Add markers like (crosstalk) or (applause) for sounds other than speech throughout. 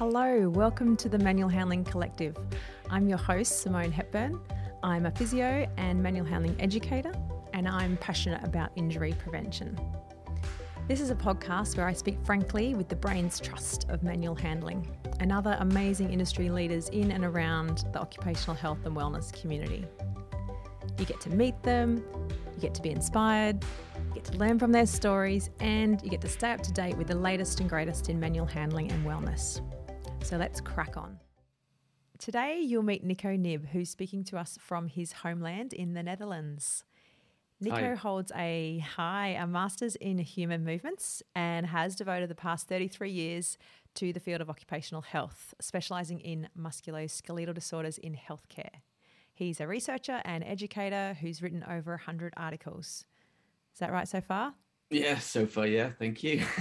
Hello, welcome to the Manual Handling Collective. I'm your host, Simone Hepburn. I'm a physio and manual handling educator, and I'm passionate about injury prevention. This is a podcast where I speak frankly with the brain's trust of manual handling and other amazing industry leaders in and around the occupational health and wellness community. You get to meet them, you get to be inspired, you get to learn from their stories, and you get to stay up to date with the latest and greatest in manual handling and wellness. So let's crack on. Today, you'll meet Nico Nib, who's speaking to us from his homeland in the Netherlands. Nico Hi. holds a high, a master's in human movements, and has devoted the past 33 years to the field of occupational health, specializing in musculoskeletal disorders in healthcare. He's a researcher and educator who's written over 100 articles. Is that right so far? Yeah, so far, yeah. Thank you. (laughs)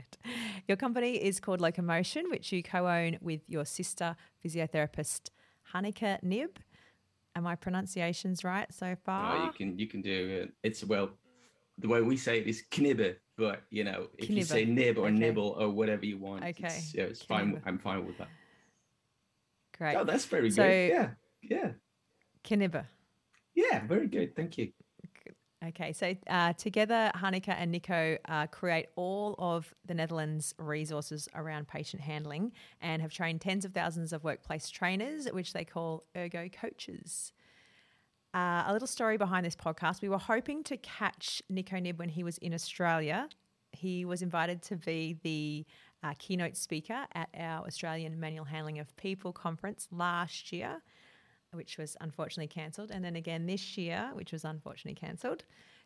Good. Your company is called Locomotion, which you co own with your sister physiotherapist, Hanneke Nib. Are my pronunciations right so far? Oh, you can you can do it. It's well, the way we say it is knibbe, but you know, if you say nib or Okay. nibble or whatever you want, Okay. it's, yeah, it's fine. I'm fine with that. Great. Oh, that's very So- good. Yeah, yeah, Knibbe. yeah. Very good. Thank you. Okay, so uh, together, Hanneke and Nico uh, create all of the Netherlands' resources around patient handling and have trained tens of thousands of workplace trainers, which they call ergo coaches. Uh, a little story behind this podcast. We were hoping to catch Nico Nib when he was in Australia. He was invited to be the uh, keynote speaker at our Australian Manual Handling of People conference last year which was unfortunately cancelled, and then again this year, which was unfortunately cancelled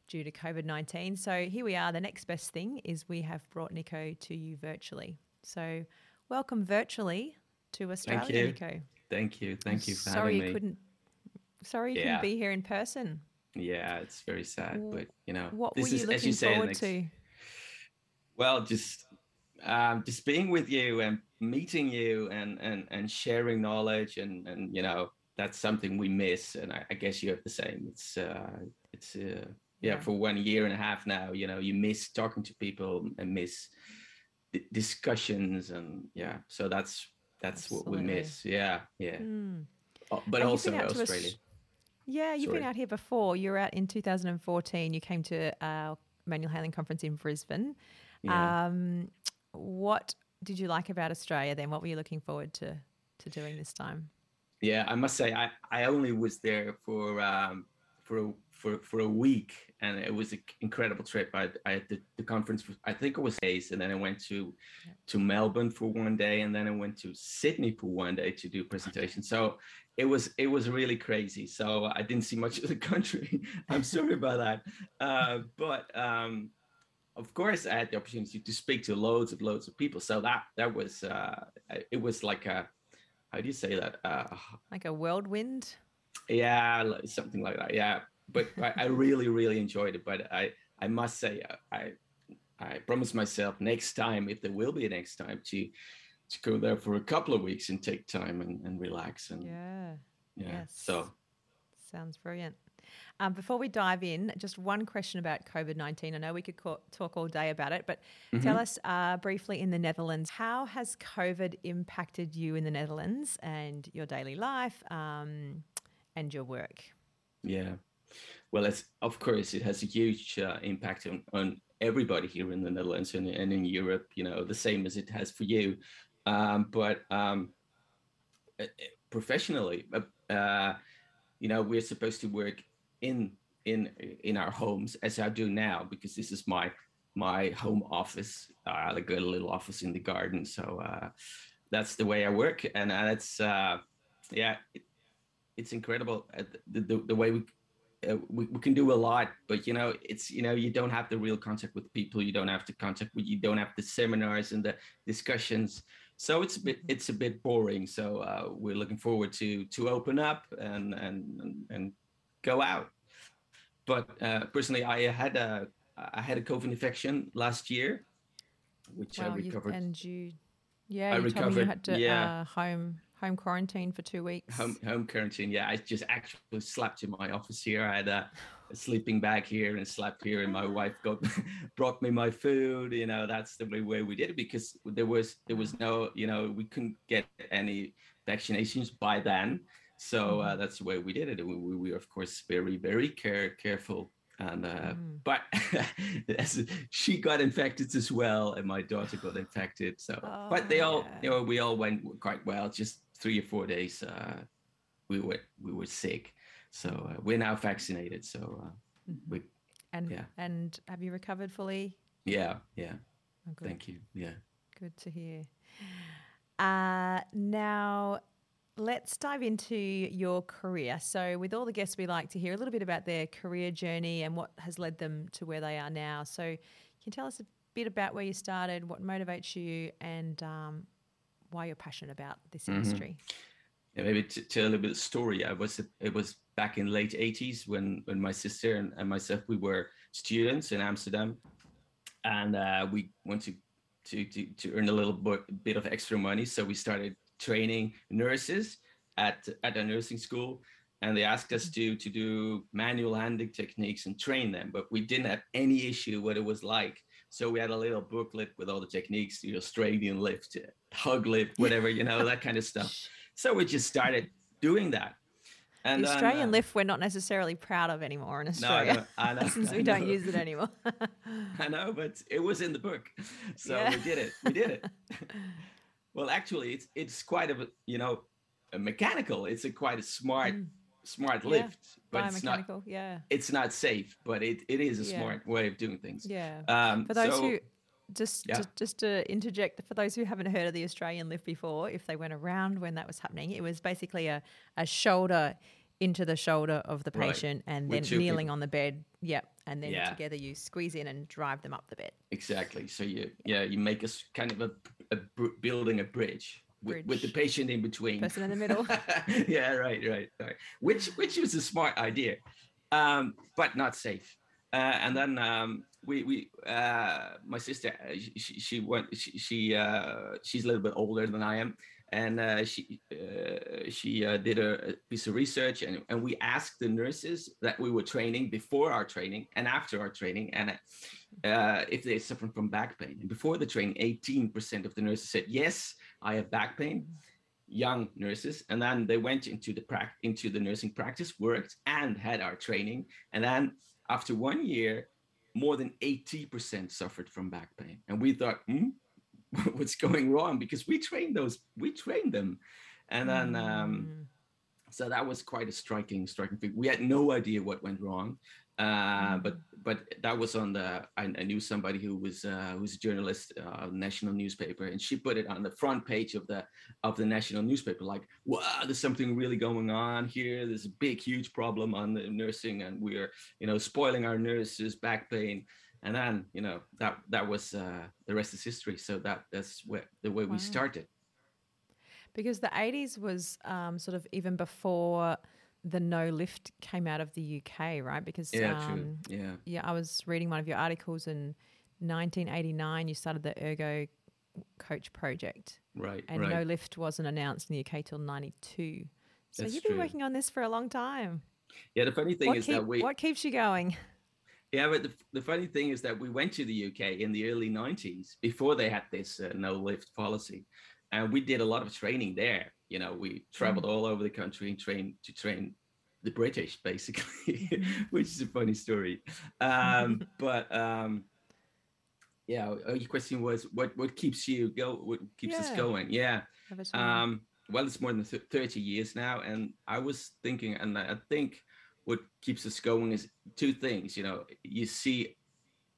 due to COVID 19. So here we are. The next best thing is we have brought Nico to you virtually. So welcome virtually to Australia, you. Nico. Thank you. Thank you for sorry having you me. couldn't. Sorry you Yeah. couldn't be here in person. Yeah, it's very sad, but you know, What this were you is as looking you say. forward next- to? Well, just um, just being with you and meeting you and and and sharing knowledge and and you know that's something we miss and I, I guess you have the same. It's uh, it's uh, yeah, Yeah. for one year and a half now. You know, you miss talking to people and miss d- discussions and yeah. So that's that's what we miss. Yeah, yeah. Mm. Oh, But And also Australia. Yeah, you've been out here before. You were out in 2014. You came to our manual handling conference in Brisbane. Yeah. Um, what did you like about Australia then? What were you looking forward to, to doing this time? Yeah, I must say I, I only was there for um for a, for for a week and it was an incredible trip. I I had the, the conference for, I think it was days and then I went to to Melbourne for one day and then I went to Sydney for one day to do presentation. So it was it was really crazy. So I didn't see much of the country. (laughs) I'm sorry about that. Uh, but um of course I had the opportunity to speak to loads of loads of people. So that that was uh it was like a how do you say that? Uh, (sighs) Like a whirlwind? yeah, something like that. Yeah, but I, I (laughs) really, really enjoyed it. But I, I must say, uh, I, I promised myself next time, if there will be a next time, to, to go there for a couple of weeks and take time and, and relax and yeah. Yeah, yes. So sounds brilliant. Um, before we dive in, just one question about COVID 19. I know we could co- talk all day about it, but tell us uh, briefly in the Netherlands, how has COVID impacted you in the Netherlands and your daily life um, and your work? yeah, well, it's of course it has a huge uh, impact on, on everybody here in the Netherlands and, and in Europe. You know, the same as it has for you. Um, but um, uh, uh, professionally, uh, uh, you know, we're supposed to work in in in our homes as I do now because this is my my home office. Uh, I got a little office in the garden, so uh, that's the way I work, and uh, that's uh, yeah, it, it's incredible. Uh, the, the the way we. Uh, we, we can do a lot but you know it's you know you don't have the real contact with people. You don't have the contact with you don't have the seminars and the discussions. So it's a bit it's a bit boring. So uh, we're looking forward to to open up and and, and go out but uh, personally i had a i had a covid infection last year which i Wow, you- recovered and you, yeah, I you told me you recovered, had to yeah. uh, home home quarantine for two weeks. Home home quarantine. Yeah, I just actually slept in my office here. I had a, a sleeping bag here and slept here, and my wife got (laughs) brought me my food. You know, that's the way we did it because there was there was no you know we couldn't get any vaccinations by then. So uh, mm-hmm. that's the way we did it. We, we were of course very very care careful and uh, mm. but (laughs) she got infected as well and my daughter got infected so oh, but they all yeah. you know we all went quite well just three or four days uh, we were we were sick so uh, we're now vaccinated so uh, mm-hmm. we and yeah and have you recovered fully yeah yeah oh, thank you yeah good to hear uh, now let's dive into your career. So, with all the guests, we like to hear a little bit about their career journey and what has led them to where they are now. So, can you tell us a bit about where you started, what motivates you, and um, why you're passionate about this mm-hmm. industry? Yeah, maybe to tell a little bit of story. I was it was back in late '80s when when my sister and, and myself we were students in Amsterdam, and uh, we went to to, to, to earn a little bit of extra money. So we started training nurses at at a nursing school and they asked us to to do manual handling techniques and train them but we didn't have any issue what it was like so we had a little booklet with all the techniques the australian lift hug lift whatever you know that kind of stuff (laughs) so we just started doing that and the Australian then, uh, lift we're not necessarily proud of anymore in Australia. No, I know, I know, (laughs) since we don't use it anymore. (laughs) I know, but it was in the book. So yeah. we did it. We did it. Well, actually, it's it's quite a you know a mechanical. It's a quite a smart mm. smart lift, but it's not yeah. It's not safe, but it, it is a yeah. smart way of doing things. Yeah. Um, for those so, who just yeah. to, just to interject for those who haven't heard of the Australian lift before, if they went around when that was happening, it was basically a a shoulder into the shoulder of the patient right. and then kneeling people. on the bed. Yep. And then yeah. together you squeeze in and drive them up the bed. Exactly. So you yeah you make a kind of a, a building a bridge. With, with, the patient in between. Person in the middle. (laughs) yeah, right, right, right. Which which was a smart idea, um, but not safe. Uh, and then um, we we uh, my sister she, she went she, she uh, she's a little bit older than I am, and uh, she uh, she uh, did a, piece of research and, and we asked the nurses that we were training before our training and after our training and uh, if they suffered from back pain. And before the training 18% of the nurses said yes i have back pain. Young nurses and then they went into the pra- into the nursing practice worked and had our training and then after one year more than 80% suffered from back pain. And we thought hmm, (laughs) what's going wrong because we trained those we trained them and then um, mm. so that was quite a striking striking thing we had no idea what went wrong uh, mm. but but that was on the I, I knew somebody who was uh, who's a journalist uh, national newspaper and she put it on the front page of the of the national newspaper like wow there's something really going on here there's a big huge problem on the nursing and we're you know spoiling our nurses back pain and then you know that that was uh, the rest is history. So that that's where the way wow. we started. Because the '80s was um, sort of even before the no lift came out of the UK, right? Because yeah, um, true. yeah, yeah. I was reading one of your articles in 1989. You started the Ergo Coach project, right? And right. no lift wasn't announced in the UK till '92. So That's you've been true. working on this for a long time. Yeah, the funny thing what is keep, that we what keeps you going. Yeah, but the, the funny thing is that we went to the UK in the early 90s before they had this uh, no lift policy. And we did a lot of training there. You know, we traveled mm. all over the country and trained to train the British, basically, (laughs) which is a funny story. Um, (laughs) but um, yeah, uh, your question was what what keeps you go? What keeps yeah. us going? Yeah. Um, well, it's more than 30 years now, and I was thinking, and I think what keeps us going is two things. You know, you see,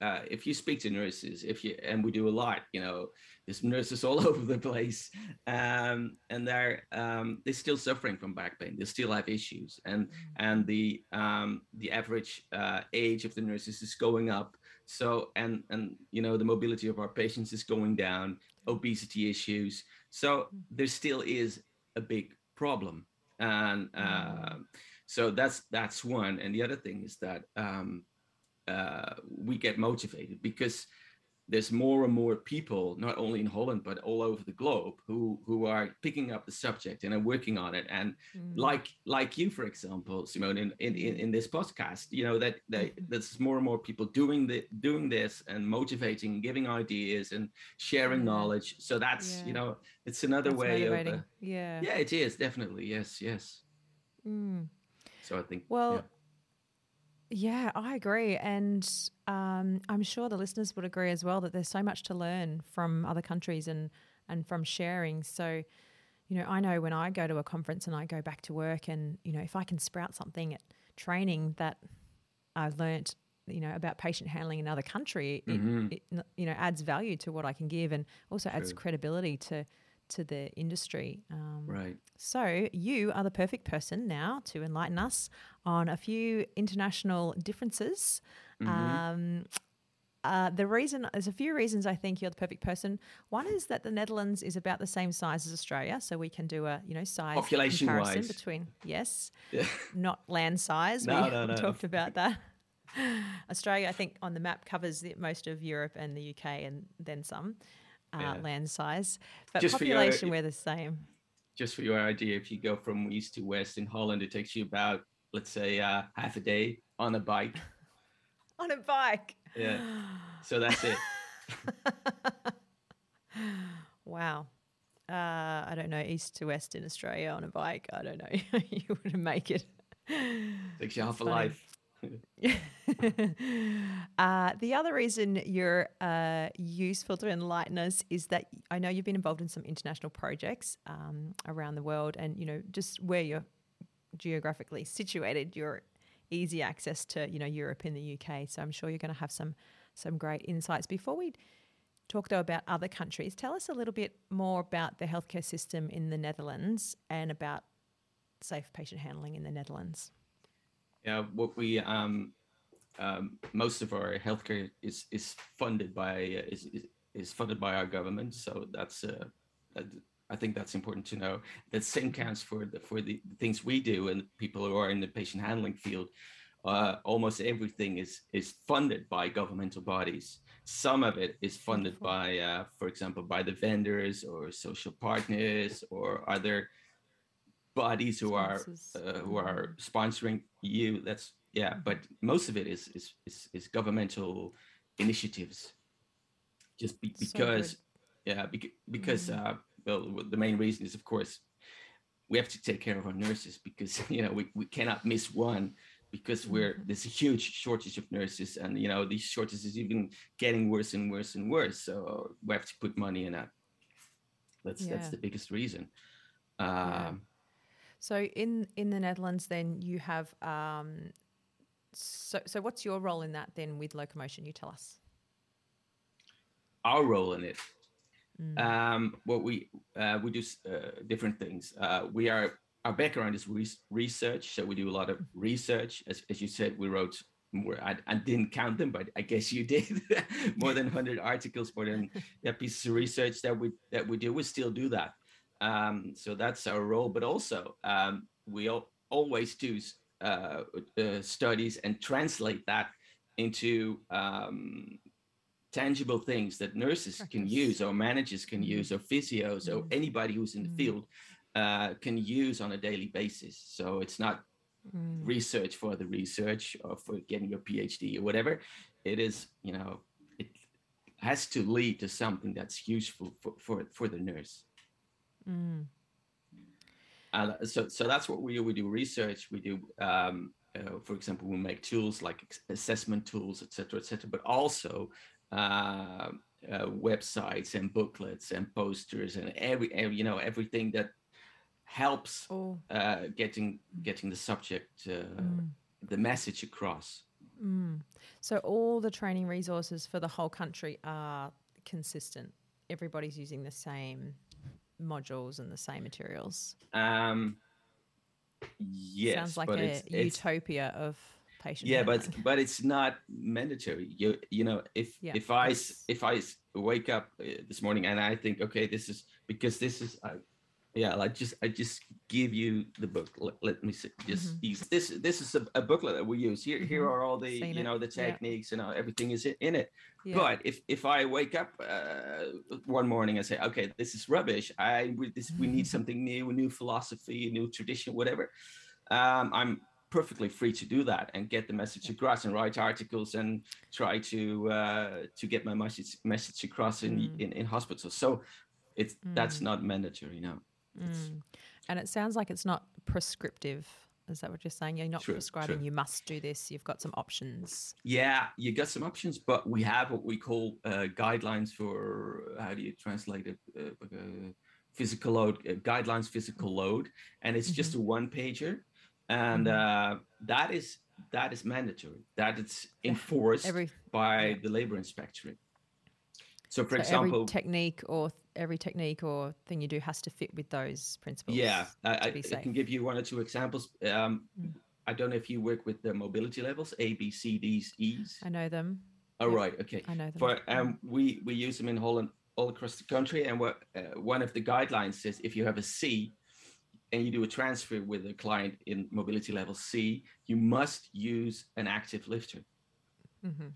uh, if you speak to nurses, if you and we do a lot, you know, there's nurses (laughs) all over the place, um, and they're um, they're still suffering from back pain. They still have issues, and and the um, the average uh, age of the nurses is going up. So and and you know the mobility of our patients is going down. Obesity issues. So there still is a big problem, and. Uh, so that's that's one and the other thing is that um, uh, we get motivated because there's more and more people, not only in Holland but all over the globe, who who are picking up the subject and are working on it. And mm. like like you, for example, Simone, in in, in this podcast, you know that, that mm-hmm. there's more and more people doing the doing this and motivating, giving ideas and sharing knowledge. So that's yeah. you know it's another that's way motivating. of uh, yeah yeah it is definitely yes yes. Mm. So I think well. Yeah yeah, I agree. And um, I'm sure the listeners would agree as well that there's so much to learn from other countries and, and from sharing. So, you know, I know when I go to a conference and I go back to work, and, you know, if I can sprout something at training that I've learnt, you know, about patient handling in another country, mm-hmm. it, it, you know, adds value to what I can give and also True. adds credibility to to the industry. Um, right. So you are the perfect person now to enlighten us on a few international differences. Mm-hmm. Um, uh, the reason there's a few reasons I think you're the perfect person. One is that the Netherlands is about the same size as Australia, so we can do a you know size population comparison wise between yes, yeah. not land size. no, we no, no. talked about that. Australia, I think, on the map covers the, most of Europe and the UK, and then some uh, yeah. land size. But just population, your, we're the same. Just for your idea, if you go from east to west in Holland, it takes you about, let's say, uh, half a day on a bike. (laughs) on a bike. Yeah. So that's it. (laughs) wow. Uh, I don't know, east to west in Australia on a bike. I don't know. (laughs) you wouldn't make it. Takes you half a life. (laughs) uh, the other reason you're uh, useful to enlighten us is that I know you've been involved in some international projects um, around the world, and you know just where you're geographically situated, you're easy access to you know Europe and the UK. So I'm sure you're going to have some some great insights. Before we talk though about other countries, tell us a little bit more about the healthcare system in the Netherlands and about safe patient handling in the Netherlands. Yeah, what we um, um, most of our healthcare is is funded by uh, is, is, is funded by our government. So that's uh, I think that's important to know. The same counts for the for the things we do and people who are in the patient handling field. Uh, almost everything is is funded by governmental bodies. Some of it is funded by, uh, for example, by the vendors or social partners or other bodies who are uh, who are sponsoring you. That's yeah, but most of it is is is, is governmental initiatives. Just be, because so yeah, because mm. uh, well, the main reason is of course we have to take care of our nurses because (laughs) you know we, we cannot miss one because we're mm-hmm. there's a huge shortage of nurses and you know these shortages is even getting worse and worse and worse so we have to put money in that that's yeah. that's the biggest reason um. So in in the Netherlands, then you have. Um, so so what's your role in that then with locomotion? You tell us. Our role in it. Mm. Um, what we uh, we do uh, different things. Uh, we are our background is re- research, so we do a lot of mm-hmm. research. As, as you said, we wrote more. I, I didn't count them, but I guess you did. (laughs) more than 100 articles, more than (laughs) yeah, pieces of research that we that we do. We still do that. Um, so that's our role. But also, um, we all, always do uh, uh, studies and translate that into um, tangible things that nurses can use, or managers can mm-hmm. use, or physios, mm-hmm. or anybody who's in the mm-hmm. field uh, can use on a daily basis. So it's not mm. research for the research or for getting your PhD or whatever. It is, you know, it has to lead to something that's useful for, for, for the nurse. Mm. And so, so that's what we do. We do research. We do, um, uh, for example, we make tools like assessment tools, etc., etc. but also uh, uh, websites and booklets and posters and every, every you know everything that helps oh. Uh, getting getting the subject, uh, mm. the message across. Mm. So all the training resources for the whole country are consistent. Everybody's using the same modules and the same materials. Um, yes, sounds like a it's, utopia it's, of patient. Yeah, but but it's not mandatory. You you know if yeah, if I if I wake up uh, this morning and I think okay this is because this is uh, yeah like just i just give you the book let, let me see just mm-hmm. use this this is a, a, booklet that we use here mm-hmm. here are all the Seen you know the techniques yeah. and everything is in it yeah. but if if i wake up uh, one morning and say okay this is rubbish i we, this, we need (laughs) something new a new philosophy a new tradition whatever um, i'm perfectly free to do that and get the message across and write articles and try to uh, to get my message message across in mm. in, in hospitals so it's mm. that's not mandatory no Mm. And it sounds like it's not prescriptive. Is that what you're saying? You're not true, prescribing, true. you must do this. You've got some options. Yeah, you got some options, but we have what we call uh, guidelines for how do you translate it? Uh, uh, physical load, uh, guidelines, physical load. And it's mm-hmm. just a one pager. And mm-hmm. Uh, that is that is mandatory. That it's enforced Every, by yeah. the labor inspectorate. So, for so example, technique or every technique or thing you do has to fit with those principles. Yeah, I, I, can give you one or two examples. Um, mm. I don't know if you work with the mobility levels A, B, C, D's, E's. I know them. Oh yep. right, okay. I know them. For um, we we use them in Holland all across the country, and what uh, one of the guidelines says if you have a C, and you do a transfer with a client in mobility level C, you must use an active lifter. Mm-hmm.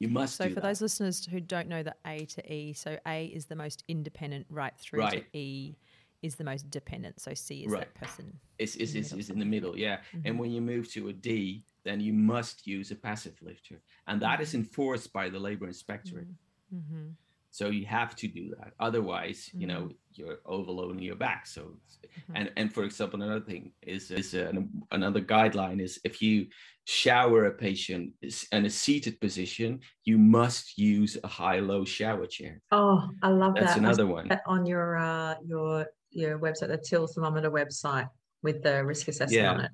You must. So, for that. those listeners who don't know the A to E, so A is the most independent, right through right. to E is the most dependent. So C is right. that person. It's, it's, in, it's, it's in the middle, yeah. Mm-hmm. And when you move to a D, then you must use a passive lifter, and that is mm-hmm. enforced by the labor inspectorate. Mm-hmm. So you have to do that. Otherwise, mm-hmm. you know, you're overloading your back. So, mm-hmm. and and for example, another thing is is an, another guideline is if you shower a patient in a seated position, you must use a high-low shower chair. Oh, I love That's that. That's another one on your uh, your your website, the TilThermometer website with the risk assessment yeah. on it.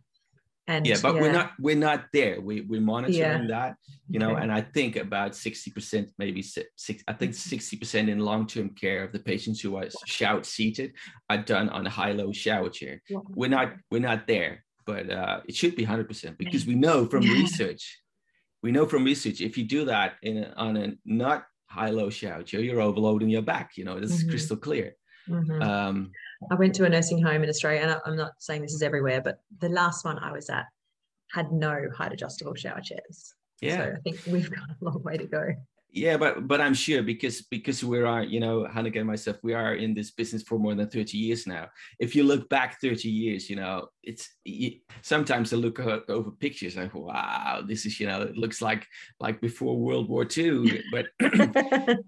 And yeah, but yeah. we're not we're not there. We we're monitoring yeah. that, you know, okay. and I think about 60%, maybe six, I think 60% mm-hmm. in long-term care of the patients who are shout seated are done on a high-low shower chair. We're not we're not there, but uh, it should be 100% because we know from yeah. research, we know from research if you do that in on a not high-low shower chair, you're overloading your back. You know, this mm-hmm. is crystal clear. Mm-hmm. Um, I went to a nursing home in Australia, and I'm not saying this is everywhere, but the last one I was at had no height adjustable shower chairs. Yeah. So I think we've got a long way to go. Yeah, but but I'm sure because because we are, you know, Hanneke and myself, we are in this business for more than 30 years now. If you look back 30 years, you know, it's you, sometimes I look over pictures like, wow, this is, you know, it looks like like before World War II, but (laughs) (clears throat)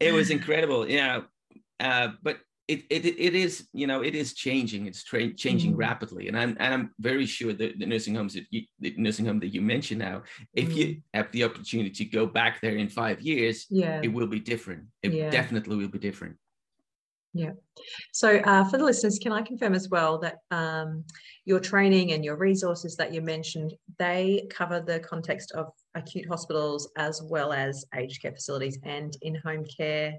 it was incredible. Yeah. Uh, but it, it it is you know it is changing it's tra- changing mm. rapidly and I'm and I'm very sure that the nursing homes that you, the nursing home that you mentioned now if mm. you have the opportunity to go back there in five years yeah it will be different it yeah. definitely will be different yeah so uh, for the listeners can I confirm as well that um, your training and your resources that you mentioned they cover the context of acute hospitals as well as aged care facilities and in-home care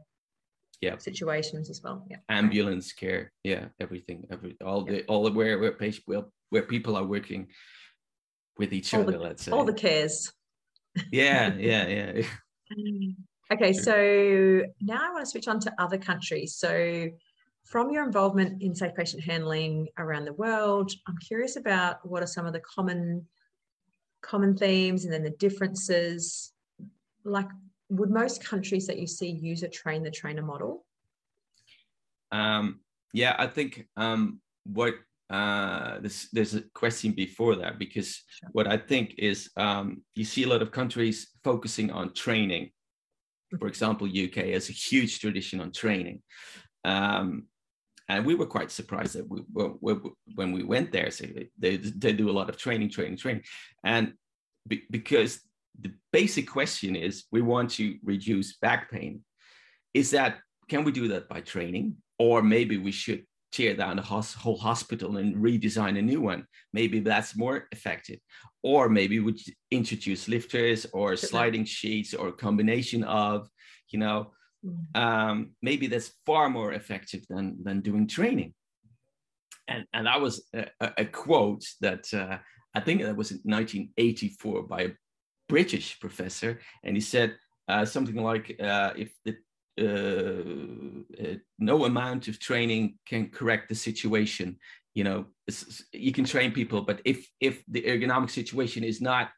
yeah. situations as well yeah. Ambulance care yeah everything every all yeah. the all the where where patient where, where people are working with each all other the, let's say. all the cares. Yeah (laughs) yeah yeah mm. okay so now i want to switch on to other countries. So from your involvement in safe patient handling around the world i'm curious about what are some of the common common themes and then the differences. Like would most countries that you see use a train the trainer model? Um, yeah, I think um, what uh, this, there's a question before that because sure. what I think is um, you see a lot of countries focusing on training. For mm-hmm. example, UK has a huge tradition on training. Um, and we were quite surprised that we, when we went there, so they, they do a lot of training, training, training. And be, because the basic question is we want to reduce back pain. Is that can we do that by training? Or maybe we should tear down the whole hospital and redesign a new one. Maybe that's more effective. Or maybe we introduce lifters or sliding sheets or a combination of, you know, mm. um, maybe that's far more effective than, than doing training. And, and that was a, a quote that uh, I think that was in 1984 by a British professor, and he said uh, something like, uh, "If the uh, no amount of training can correct the situation. You know, you can train people, but if if the ergonomic situation is not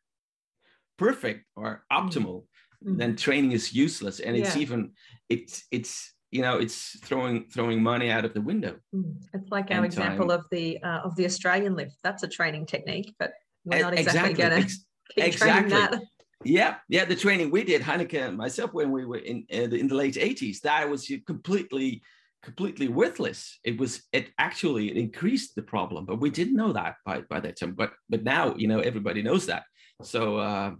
perfect or optimal, mm-hmm. then training is useless, and it's yeah. even it's it's you know it's throwing throwing money out of the window. Mm. It's like our example time. of the uh, of the Australian lift. That's a training technique, but we're not exactly, exactly. going to keep exactly. Yeah, yeah, the training we did, Hanneke and myself, when we were in uh, in the late '80s, that was completely completely worthless. It was it actually it increased the problem, but we didn't know that by by that time. But but now you know everybody knows that. So uh,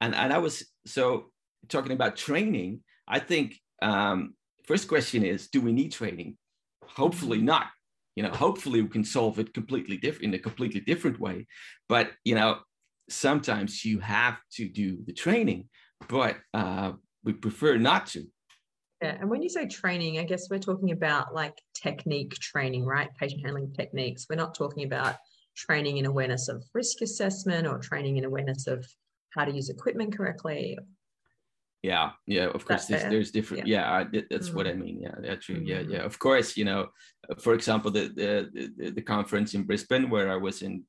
and and I was so talking about training. I think um, first question is, do we need training? Hopefully not. You know, hopefully we can solve it completely different in a completely different way. But you know, sometimes you have to do the training, but uh, we prefer not to. Yeah, and when you say training, I guess we're talking about like technique training, right? Patient handling techniques. We're not talking about training in awareness of risk assessment or training in awareness of how to use equipment correctly. Yeah, yeah, of course, there's, there's, different. Yeah, yeah that's mm. what I mean. Yeah, that's true. Yeah, yeah. Of course, you know, for example, the the the conference in Brisbane where I was in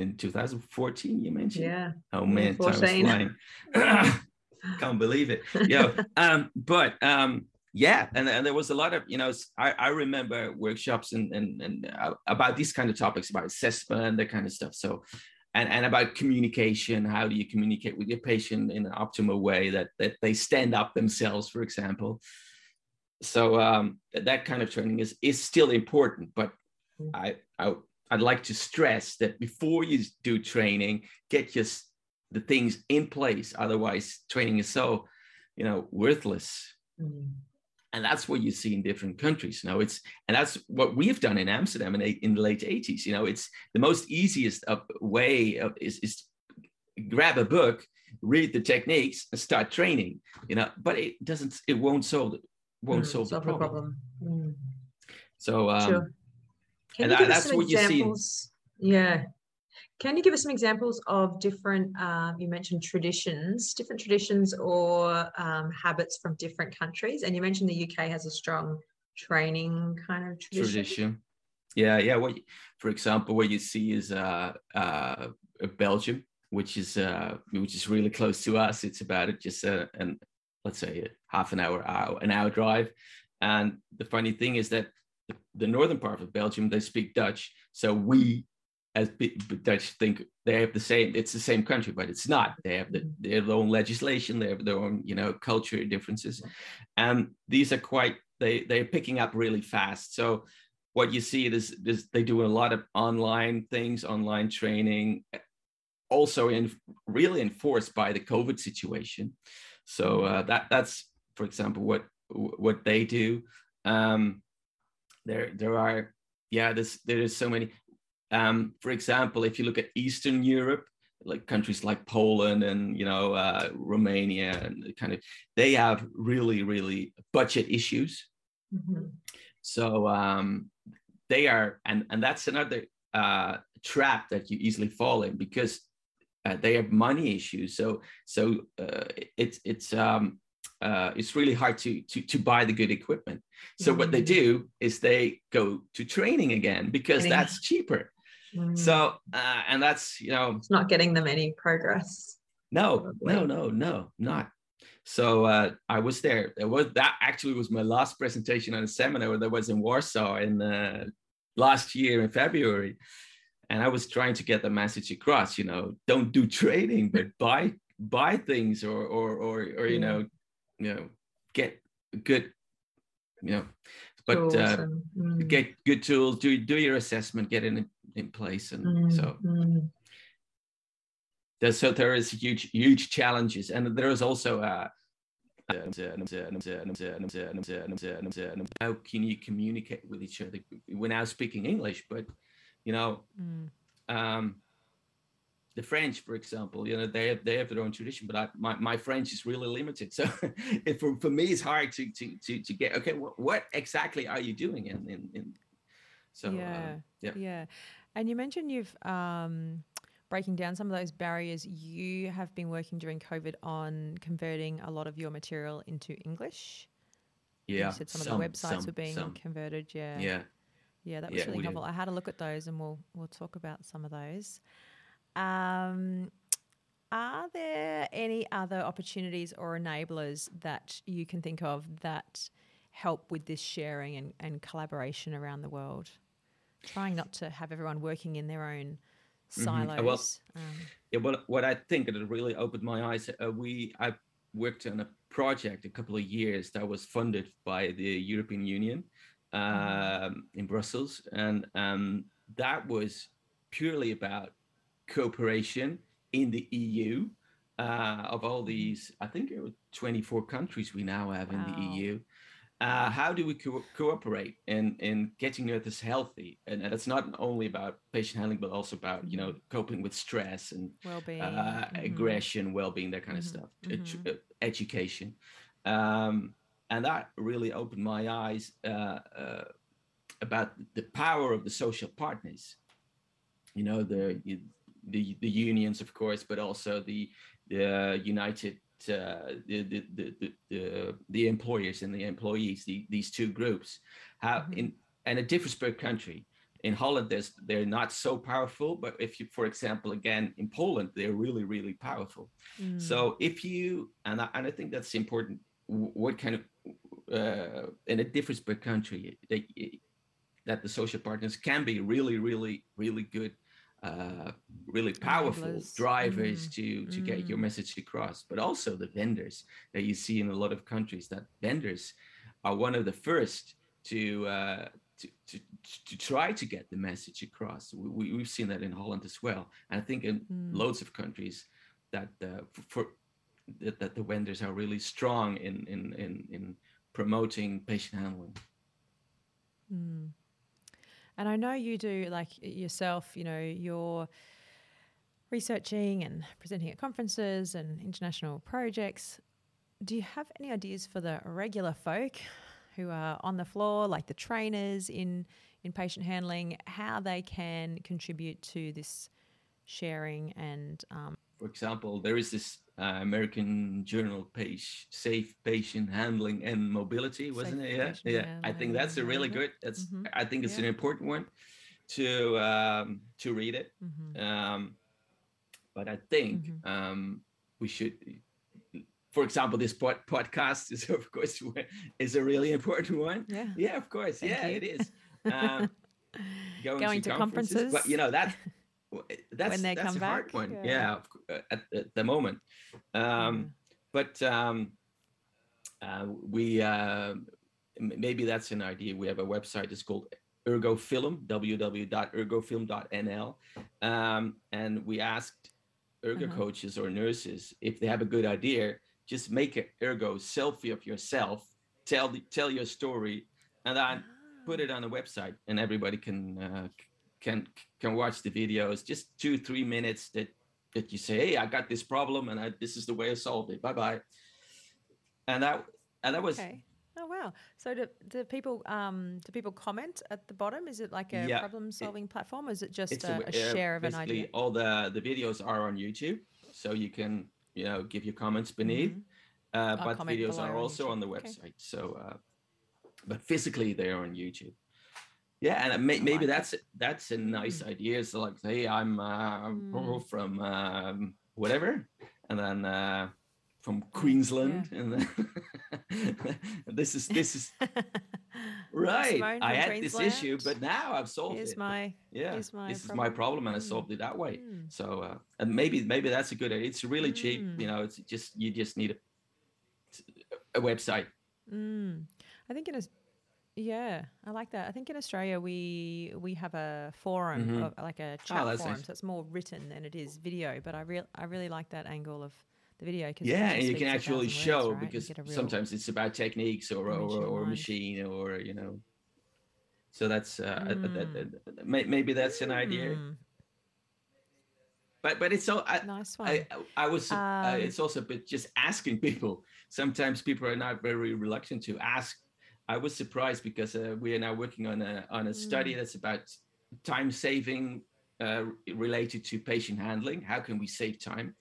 in 2014 you mentioned? Yeah. Oh man time is flying. (laughs) (laughs) Can't believe it. Yeah (laughs) um but um yeah and, and there was a lot of you know i, I remember workshops and, and and uh, about these kind of topics about assessment that kind of stuff. So and, and about communication how do you communicate with your patient in an optimal way that that they stand up themselves for example. So um, that kind of training is is still important but mm. I, I I'd like to stress that before you do training, get just the things in place. Otherwise, training is so, you know, worthless. Mm. And that's what you see in different countries. Now it's and that's what we've done in Amsterdam in, in the late 80s. You know, it's the most easiest of way of, is, is grab a book, read the techniques, and start training. You know, but it doesn't. It won't solve. Won't mm, solve, solve the problem. problem. Mm. So um, sure. Can and you give us some examples? Yeah. Can you give us some examples of different, um, you mentioned traditions, different traditions or um, habits from different countries? And you mentioned the UK has a strong training kind of tradition. tradition. Yeah, yeah. What, for example, what you see is uh, uh, Belgium, which is uh, which is really close to us. It's about just a, an let's say half an hour, hour, an hour drive. And the funny thing is that the northern part of Belgium, they speak Dutch. So we, as Dutch, think they have the same. It's the same country, but it's not. They have the, their own legislation. They have their own, you know, culture differences, and these are quite. They they're picking up really fast. So what you see is, is they do a lot of online things, online training, also in really enforced by the COVID situation. So uh, that that's, for example, what what they do. Um, there there are yeah there's there is so many. Um, for example if you look at eastern europe like countries like poland and you know uh, romania and kind of they have really really budget issues. Mm-hmm. so um, they are and and that's another uh, trap that you easily fall in because uh, they have money issues. So so uh, it's it's um, uh, it's really hard to, to, to buy the good equipment. So mm-hmm. what they mm. do is they go to training again because that's cheaper. Mm-hmm. So uh, and that's you know it's not getting them any progress. No, probably. no, no, no, not. So uh, I was there. It was that actually was my last presentation on a seminar that was in Warsaw in uh, last year in February, and I was trying to get the message across. You know, don't do training, but (laughs) buy buy things or or or, or you know you know get good you know but uh, and, mm. get good tools do do your assessment get in in place and mm, so mm. there's so there is huge huge challenges and there is also uh how can you communicate with each other we're now speaking english but you know mm. um the French, for example, you know, they have they have their own tradition, but I, my, my French is really limited. So (laughs) it, for, for me, it's hard to to to, to get okay. What, what exactly are you doing in in, in so yeah uh, yeah yeah, and you mentioned you've um breaking down some of those barriers. You have been working during COVID on converting a lot of your material into English. Yeah, you said some, some- of the websites some- were being some. converted. Yeah, Yeah. yeah, that was Yeah, really did. helpful. I had a look at those, and we'll we'll talk about some of those. Um, are there any other opportunities or enablers that you can think of that help with this sharing and, and collaboration around the world? Trying not to have everyone working in their own silos. Uh, well, um, Yeah, what what I think that really opened my eyes. Uh, we I worked on a project a couple of years that was funded by the European Union um, in Brussels, and um, that was purely about cooperation in the EU uh, of all these. I think it was 24 countries we now have in the EU. Uh, how do we co- cooperate in in getting others healthy? And, that's not only about patient handling, but also about you know coping with stress and well-being, uh, mhm. aggression, well-being, that kind of Mhm, stuff, mhm. Edu- uh, education, um, and that really opened my eyes uh, uh, about the power of the social partners. You know, the the the unions, of course, but also the the United. Uh, the, the, the, the, the employers and the employees the, these two groups have Mhm. in and it differs per country in Holland, there's they're not so powerful, but if you, for example, again in Poland, they're really, really powerful. Mm. So if you and I, and I think that's important. What kind of uh, and it differs per country that that the social partners can be really, really, really good, uh, really powerful Enablers. drivers Mm, to to get your mm. message across. But also the vendors that you see in a lot of countries. That vendors are one of the first to uh, to, to to try to get the message across. We, we, we've seen that in Holland as well, and I think in Mm. loads of countries that uh, for, for that, that the vendors are really strong in in in, in promoting patient handling. Mm. And I know you do like yourself, you know, you're researching and presenting at conferences and international projects. Do you have any ideas for the regular folk who are on the floor, like the trainers in in patient handling, how they can contribute to this sharing and um, For example, there is this uh, American journal page, Safe Patient Handling and Mobility, wasn't Safe it? Yeah, Patient yeah. I think that's a really good. That's Mhm. I think it's Yeah. an important one to um, to read it. mhm. Um, but I think Mhm. um, we should, for example, this pod- podcast is (laughs) of course is a really important one. yeah. Yeah, of course. Thank yeah, you. it is. (laughs) Um, going, Going to, to conferences, but you know that (laughs) that's when they that's come a hard back, one. yeah. Yeah, uh, at, at the moment. Um, But um, uh, we uh, maybe that's an idea. We have a website. It's called Ergo Film, www.ergofilm.nl, um, and we asked ergo Uh-huh. coaches or nurses if they have a good idea. Just make an ergo selfie of yourself. Tell the, tell your story, and then put it on the website, and everybody can uh, can can watch the videos. Just two three minutes that that you say, hey, I got this problem, and I, this is the way I solved it. Bye bye. And that and that was Okay. Oh wow! So do, do people um, do people comment at the bottom? Is it like a Yeah, problem solving platform, or is it just a, a uh, share of an idea? all the the videos are on YouTube, so you can you know give your comments beneath. Mhm. Uh, but videos are on also on the YouTube. Okay. website. So, uh, but physically they're on YouTube. Yeah, and may, maybe that's that's a nice idea. So like, hey, I'm uh, Mm. from um, whatever, and then uh, from Queensland, and then (laughs) this is this is (laughs) right. I had this issue, but now I've solved Here's it. my yeah, this is my problem. problem, and I Mm. solved it that way. Mm. So, uh, and maybe maybe that's a good idea. It's really cheap. Mm. You know, it's just you just need a a website. Mm. I think in a yeah, I like that. I think in Australia we we have a forum, Mhm. of, like a chat that's forum, nice. so it's more written than it is video. But I real I really like that angle of the video because Yeah, and you can actually show because get a sometimes it's about techniques or or, in or machine or you know. So that's uh, uh, that, Mm. that- that- may- maybe that's an idea, Mm, but but it's so I, nice one. I I was uh, Um, it's also but just asking people. Sometimes people are not very reluctant to ask. I was surprised because uh, we are now working on a on a study Mm. that's about time saving uh, related to patient handling. How can we save time?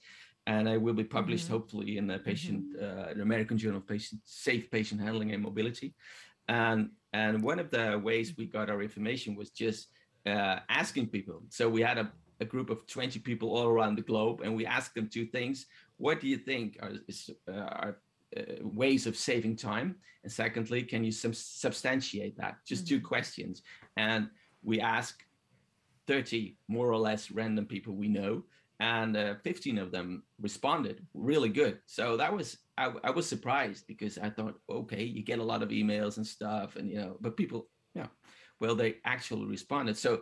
and it will be published mm-hmm. hopefully in the patient, mm-hmm. uh, an American Journal of Patient Safe Patient Handling and Mobility. And and one of the ways we got our information was just uh, asking people. So we had a, a group of 20 people all around the globe, and we asked them two things: What do you think are, is, uh, are uh, ways of saving time? And secondly, can you sub- substantiate that? Just mm-hmm. two questions. And we ask 30 more or less random people we know and uh, 15 of them responded really good so that was I, I, was surprised because i thought okay you get a lot of emails and stuff and you know but people yeah well they actually responded so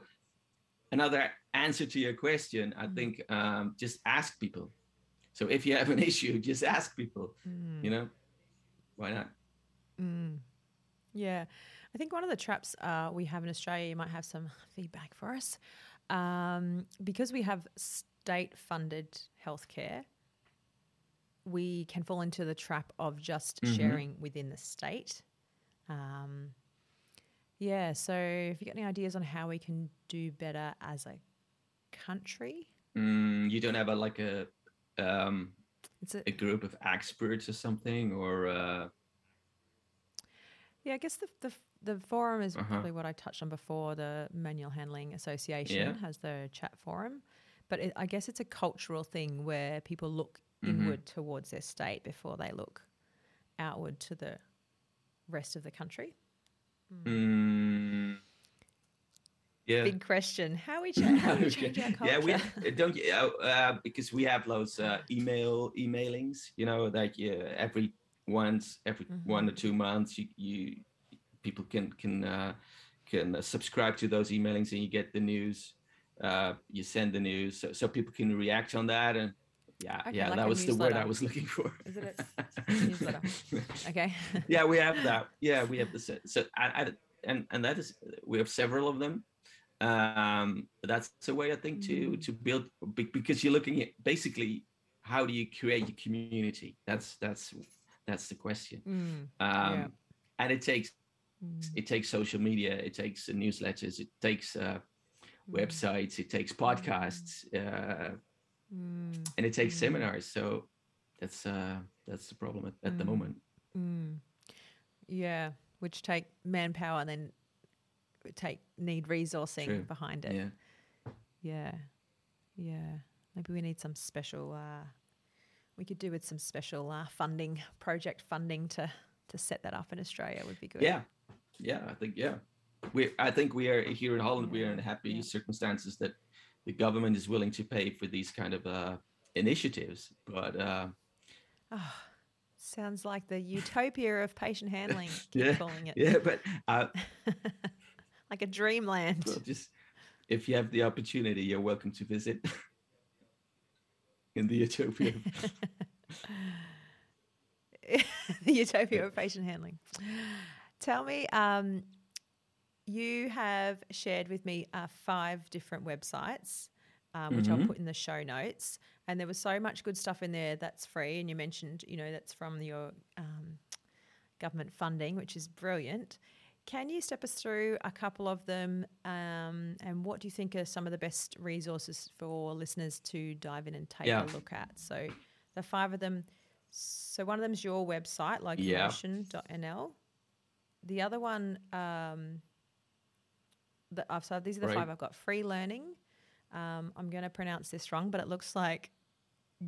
another answer to your question i mm. think um, just ask people so if you have an (laughs) issue just ask people mm. you know why not mm. yeah i think one of the traps uh, we have in australia you might have some feedback for us um, because we have state funded healthcare, we can fall into the trap of just mm-hmm. sharing within the state. Um, yeah, so if you got any ideas on how we can do better as a country? Mm, you don't have a like a um, it's a, a, group of experts or something, or uh... yeah, I guess the the the forum is uh-huh. probably what I touched on before. The Manual Handling Association yeah. has the chat forum but it, I guess it's a cultural thing where people look mm-hmm. inward towards their state before they look outward to the rest of the country. Mm. Mm. Yeah. Big question. How we (laughs) change, how we change our culture? Yeah, we uh, don't uh, because we have those uh, email emailings. You know, like yeah, every once every mm-hmm. one or two months, you, you people can can uh, can subscribe to those emailings and you get the news uh, you send the news so, so people can react on that and yeah okay, yeah like that was newsletter. the word i was looking for is it (laughs) a newsletter okay yeah we have that yeah we have the so I, I, and and that is we have several of them um that's a way i think to mm. to build because you're looking at basically how do you create your community that's that's that's the question mm. um yeah. and it takes mm. it takes social media it takes newsletters it takes uh Mm. websites, it takes podcasts, uh, mm. and it takes mm. seminars. So that's uh, that's the problem at, at the mm. moment. Mm. Yeah, which take manpower and then take need resourcing True. behind it. Yeah, yeah, yeah. Maybe we need some special. Uh, we could do with some special uh, funding, project funding to to set that up in Australia would be good. Yeah, yeah. I think yeah we I think we are here in Holland. We are in happy yeah. circumstances that the government is willing to pay for these kind of uh, initiatives. But uh, oh, sounds like the utopia of patient handling. (laughs) yeah, calling it. Yeah, but uh, (laughs) like a dreamland. Well, just if you have the opportunity, you're welcome to visit (laughs) in the utopia. (laughs) the utopia of patient handling. Tell me, um, you have shared with me uh, five different websites, um, which mm-hmm. I'll put in the show notes. And there was so much good stuff in there that's free. And you mentioned, you know, that's from your um, government funding, which is brilliant. Can you step us through a couple of them? Um, and what do you think are some of the best resources for listeners to dive in and take yeah. a look at? So, the five of them. So, one of them is your website, locomotion.nl. Yeah. The other one, um, that I've so these are the right. five I've got. Free learning. Um, I'm going to pronounce this wrong, but it looks like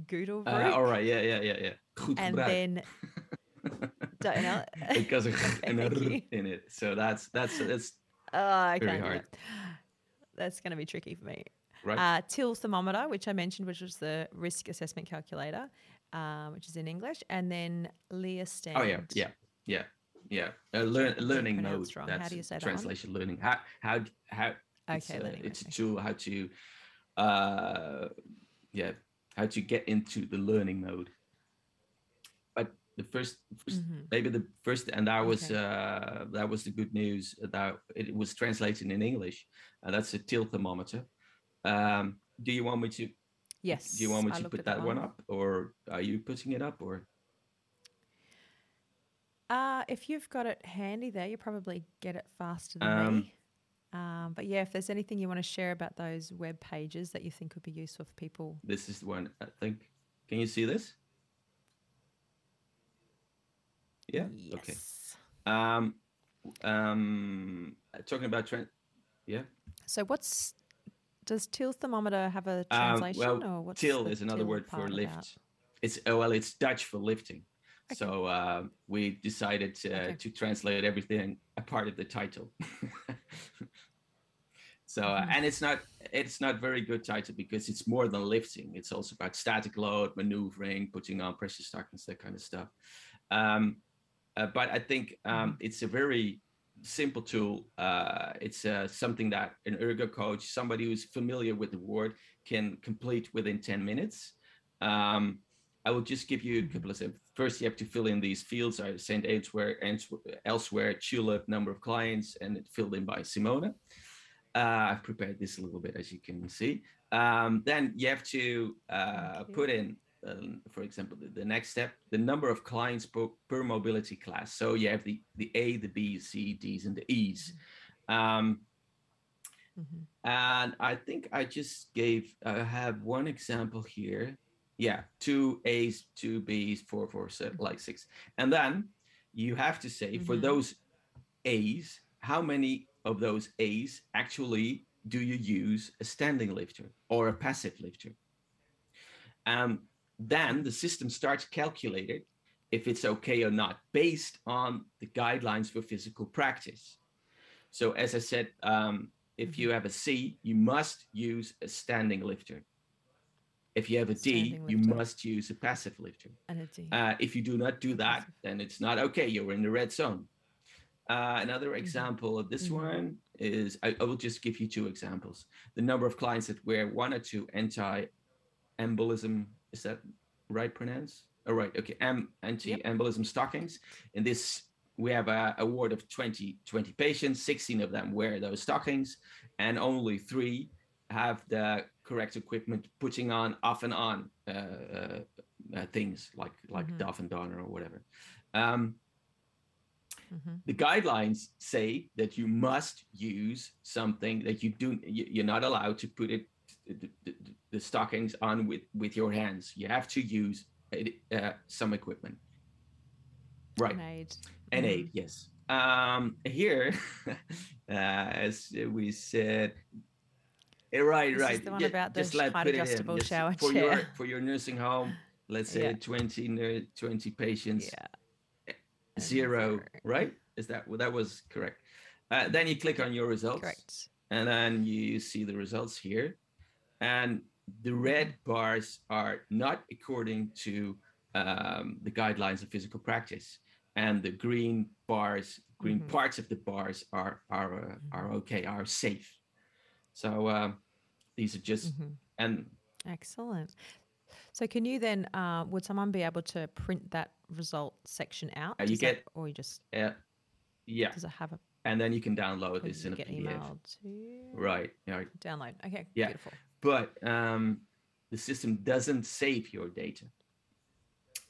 Google. Uh, all right, yeah, yeah, yeah, yeah. (laughs) And then (laughs) don't know. because of okay, in it, so that's that's that's oh, okay, very hard. (sighs) That's going to be tricky for me. Right. Uh, TilThermometer, which I mentioned, which was the risk assessment calculator, uh, which is in English, and then Leerstand. Oh yeah, yeah, yeah yeah a learn, learning mode wrong. that's how do you say translation that learning how how how okay it's, uh, it's a tool how to uh yeah how to get into the learning mode the first, first mm-hmm. maybe the first and that was okay. uh that was the good news that it was translated in english and that's a TilThermometer um do you want me to yes do you want me to put that, that one up or are you putting it up or uh, if you've got it handy there, you probably get it faster than um, me. Um, but yeah, if there's anything you want to share about those web pages that you think would be useful for people, this is the one I think. Can you see this? Yeah. Yes. Okay. Um, um, talking about trend. Yeah. So what's does TilThermometer have a Um, translation well, or what's till is another word for lift. about? It's oh, well, it's Dutch for lifting. Okay. So uh, we decided to, Okay. to translate everything a part of the title. (laughs) so uh, Mhm. and it's not it's not very good title because it's more than lifting. It's also about static load, maneuvering, putting on pressure stockings, that kind of stuff. Um, uh, but I think um, it's a very simple tool. Uh, it's uh, something that an ergo coach, somebody who's familiar with the word, can complete within 10 minutes. Um, I will just give you a couple of steps. First, you have to fill in these fields. I sent elsewhere, elsewhere, tulip, number of clients, and it filled in by Simona. Uh, I've prepared this a little bit, as you can see. Um, then you have to uh, put in, um, for example, the, the next step, the number of clients per, per mobility class. So you have the, the A, the B, C, D's, and the E's. Um, Mhm. and I think I just gave, I have one example here. Yeah, two A's, two B's, four, four, seven, like six. And then you have to say for Mhm. those A's, how many of those A's actually do you use a standing lifter or a passive lifter? Um, then the system starts calculating if it's okay or not based on the guidelines for physical practice. So, as I said, um, if you have a C, you must use a standing lifter. If you have a D, you must use a passive lifter. And a D. Uh, if you do not do that, then it's not okay. You're in the red zone. Uh, another example of this Mhm. one is I, I will just give you two examples. The number of clients that wear one or two anti-embolism is that right pronounced? Oh, right. Okay. Am, anti-embolism stockings. In this, we have a, a ward of 20, 20 patients. 16 of them wear those stockings, and only three have the correct equipment putting on off and on uh, uh, uh, things like like Mhm. Doff N' Donner or whatever. Um, Mhm. the guidelines say that you must use something that you do you're not allowed to put it the, the, the stockings on with with your hands you have to use uh, some equipment right An aid. an Mhm. aid yes um here (laughs) uh, as we said eh, right This is right the one ju- about the just let height put it in. adjustable Just shower for your for your nursing home let's say Yeah. 20 20 patients Yeah. zero, zero. right? Is that well, that was correct? Uh, then you click on your results, Correct. and then you see the results here, and the red bars are not according to um, the guidelines of physical practice, and the green bars, green Mhm. parts of the bars are are uh, are okay, are safe. So um, these are just Mhm. and Excellent. So, can you then, uh, would someone be able to print that result section out? Uh, you Does that- get- or you just, uh, yeah, does it have a, and then you can download this in a get PDF. Right. Yeah. Download. Okay. Yeah. Beautiful. But um, the system doesn't save your data.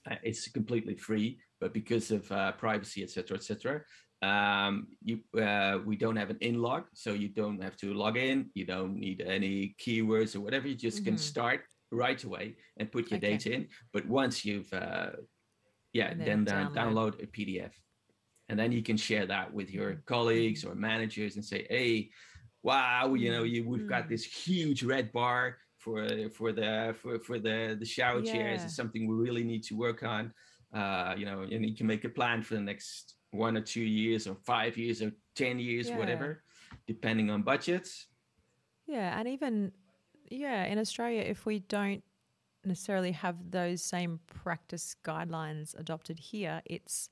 Uh, it's completely free, but because of uh, privacy, etc., etc., um, you uh, we don't have an in log, so you don't have to log in. You don't need any keywords or whatever. You just can Mhm. start right away and put your Okay. data in. But once you've uh, yeah, And then, then download. download a PDF, and then you can share that with your colleagues or managers and say, "Hey, wow, you know, you we've got Mm. this huge red bar for for the for for the the shower chairs. Yeah. It's something we really need to work on. Uh, you know, and you can make a plan for the next one or two years or five years or ten years, Yeah. whatever, depending on budgets. Yeah. And even, yeah, in Australia, if we don't necessarily have those same practice guidelines adopted here, it's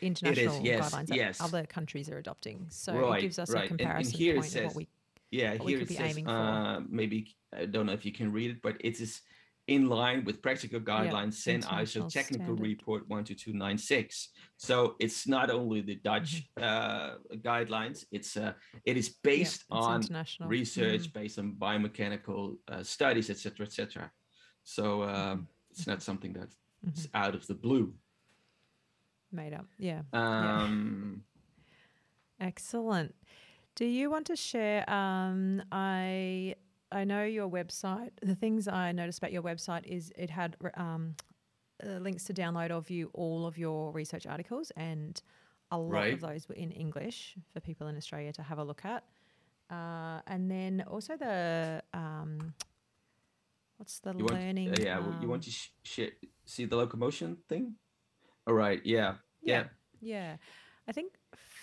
international yes, guidelines that other countries are adopting. So Right, it gives us right. a And- and comparison here it point of says- what we Yeah, what we here could it be says aiming for. uh, maybe I don't know if you can read it, but it is in line with practical guidelines sent ISO international Technical standard. Report 12296. So it's not only the Dutch Mm-hmm. uh, guidelines; it's uh, it is yeah, based it's on international. research, Mm. based on biomechanical uh, studies, etc., etc. So um, Mm-hmm. it's not something that's Mhm. out of the blue. Made up. Yeah. Yeah. Um, Excellent. Do you want to share? Um, I I know your website. The things I noticed about your website is it had um, uh, links to download or view all of your research articles, and a lot Right. of those were in English for people in Australia to have a look at. Uh, and then also the um, what's the You want, learning? uh, yeah, w- you um, want to sh- sh- see the locomotion thing? All right. Yeah. Yeah. Yeah. I think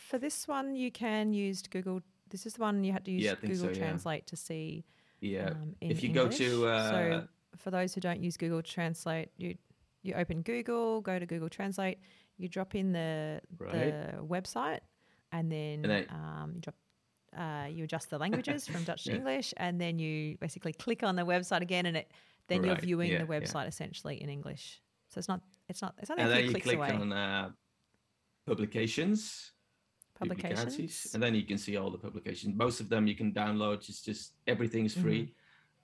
for this one you can use Google. This is the one you had to use Yeah, Google so, yeah. Translate to see. Yeah. um, if you go to uh, so for those who don't use Google Translate, you you open Google, go to Google Translate, you drop in the Right. the website, and then, And then- um, you drop. Uh, you adjust the languages from (laughs) Dutch to Yeah. English, and then you basically click on the website again, and it then you're viewing yeah, the yeah. website essentially in English. So it's not it's not it's only and a then few you clicks click away. on uh, publications, Publications. and then you can see all the publications. Most of them you can download. It's just everything's free. Mm-hmm.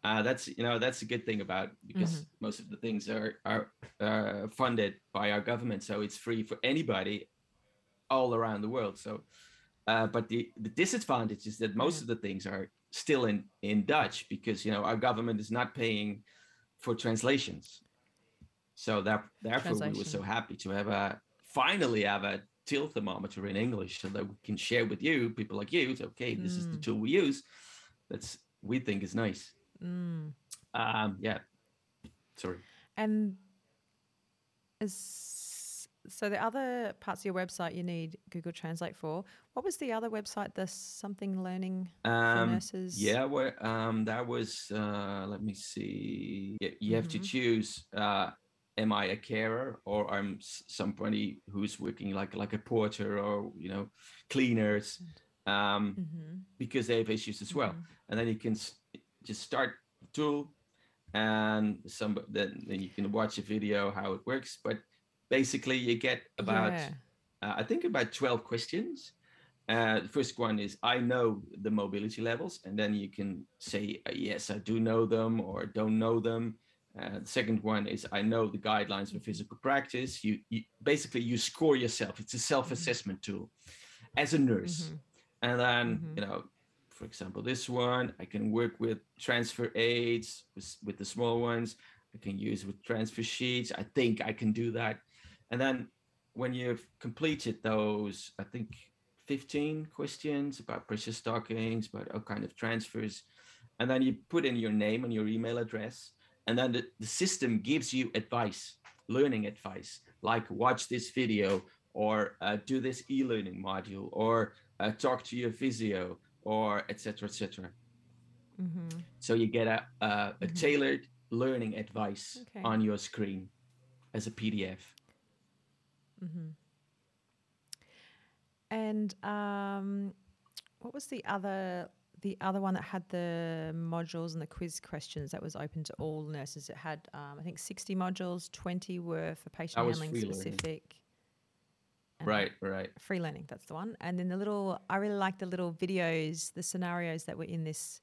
Uh, that's you know that's a good thing about because most of the things are are uh, funded by our government, so it's free for anybody all around the world. So, uh, but the the disadvantage is that most of the things are still in in Dutch because you know our government is not paying for translations. So that therefore we were so happy to have a finally have a TilThermometer in English so that we can share with you people like you. it's okay, this is the Mm. tool we use. That's we think is nice. Mm. Um, yeah. Sorry. And as, so the other parts of your website you need Google Translate for. What was the other website? The something learning for Um, nurses. yeah, well, um, that was. Uh, let me see. You, you have to Mhm. choose. Uh, am I a carer or I'm somebody who's working like like a porter or you know cleaners, um, Mm-hmm. because they have issues as well. And then you can just start the tool, and some then, then you can watch a video how it works. But basically, you get about Yeah. uh, I think about 12 questions. Uh, the first one is I know the mobility levels, and then you can say yes, I do know them or don't know them. Uh, the second one is I know the guidelines for physical practice. You, you basically you score yourself. It's a self-assessment tool as a nurse, Mhm. and then Mhm. you know, for example, this one I can work with transfer aids with, with the small ones. I can use with transfer sheets. I think I can do that, and then when you've completed those, I think 15 questions about pressure stockings, about all kind of transfers, and then you put in your name and your email address, and then the, the system gives you advice, learning advice, like watch this video or uh, do this e-learning module or uh, talk to your physio or etc etc Mm-hmm. so you get a, a, a Mhm. tailored learning advice Okay. on your screen as a pdf Mm-hmm. And um, what was the other the other one that had the modules and the quiz questions that was open to all nurses? It had um, I think sixty modules, twenty were for patient handling specific. right right Free learning, that's the one. And then the little I really like the little videos, the scenarios that were in this.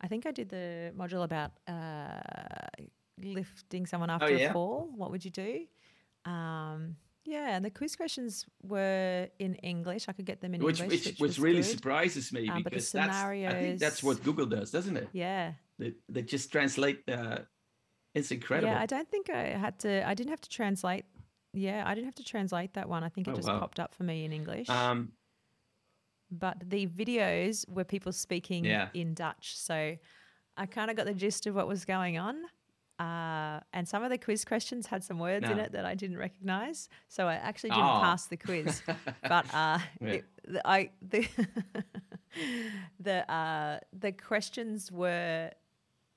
I think I did the module about uh, lifting someone after Oh, yeah? a fall. What would you do? Um, yeah, and the quiz questions were in English. I could get them in which English, which, which, which was really good. surprises me Um, because that's I think that's what Google does, doesn't it? Yeah, They, they just translate the. It's incredible. yeah. I don't think I had to. I didn't have to translate. Yeah, I didn't have to translate that one. I think it Oh, just wow. popped up for me in English. um, but the videos were people speaking Yeah. in Dutch. So I kind of got the gist of what was going on. Uh, and some of the quiz questions had some words in it that I didn't recognize. So I actually didn't Oh. pass the quiz. (laughs) but uh, Yeah. it, the, I, the, (laughs) the, uh, the questions were,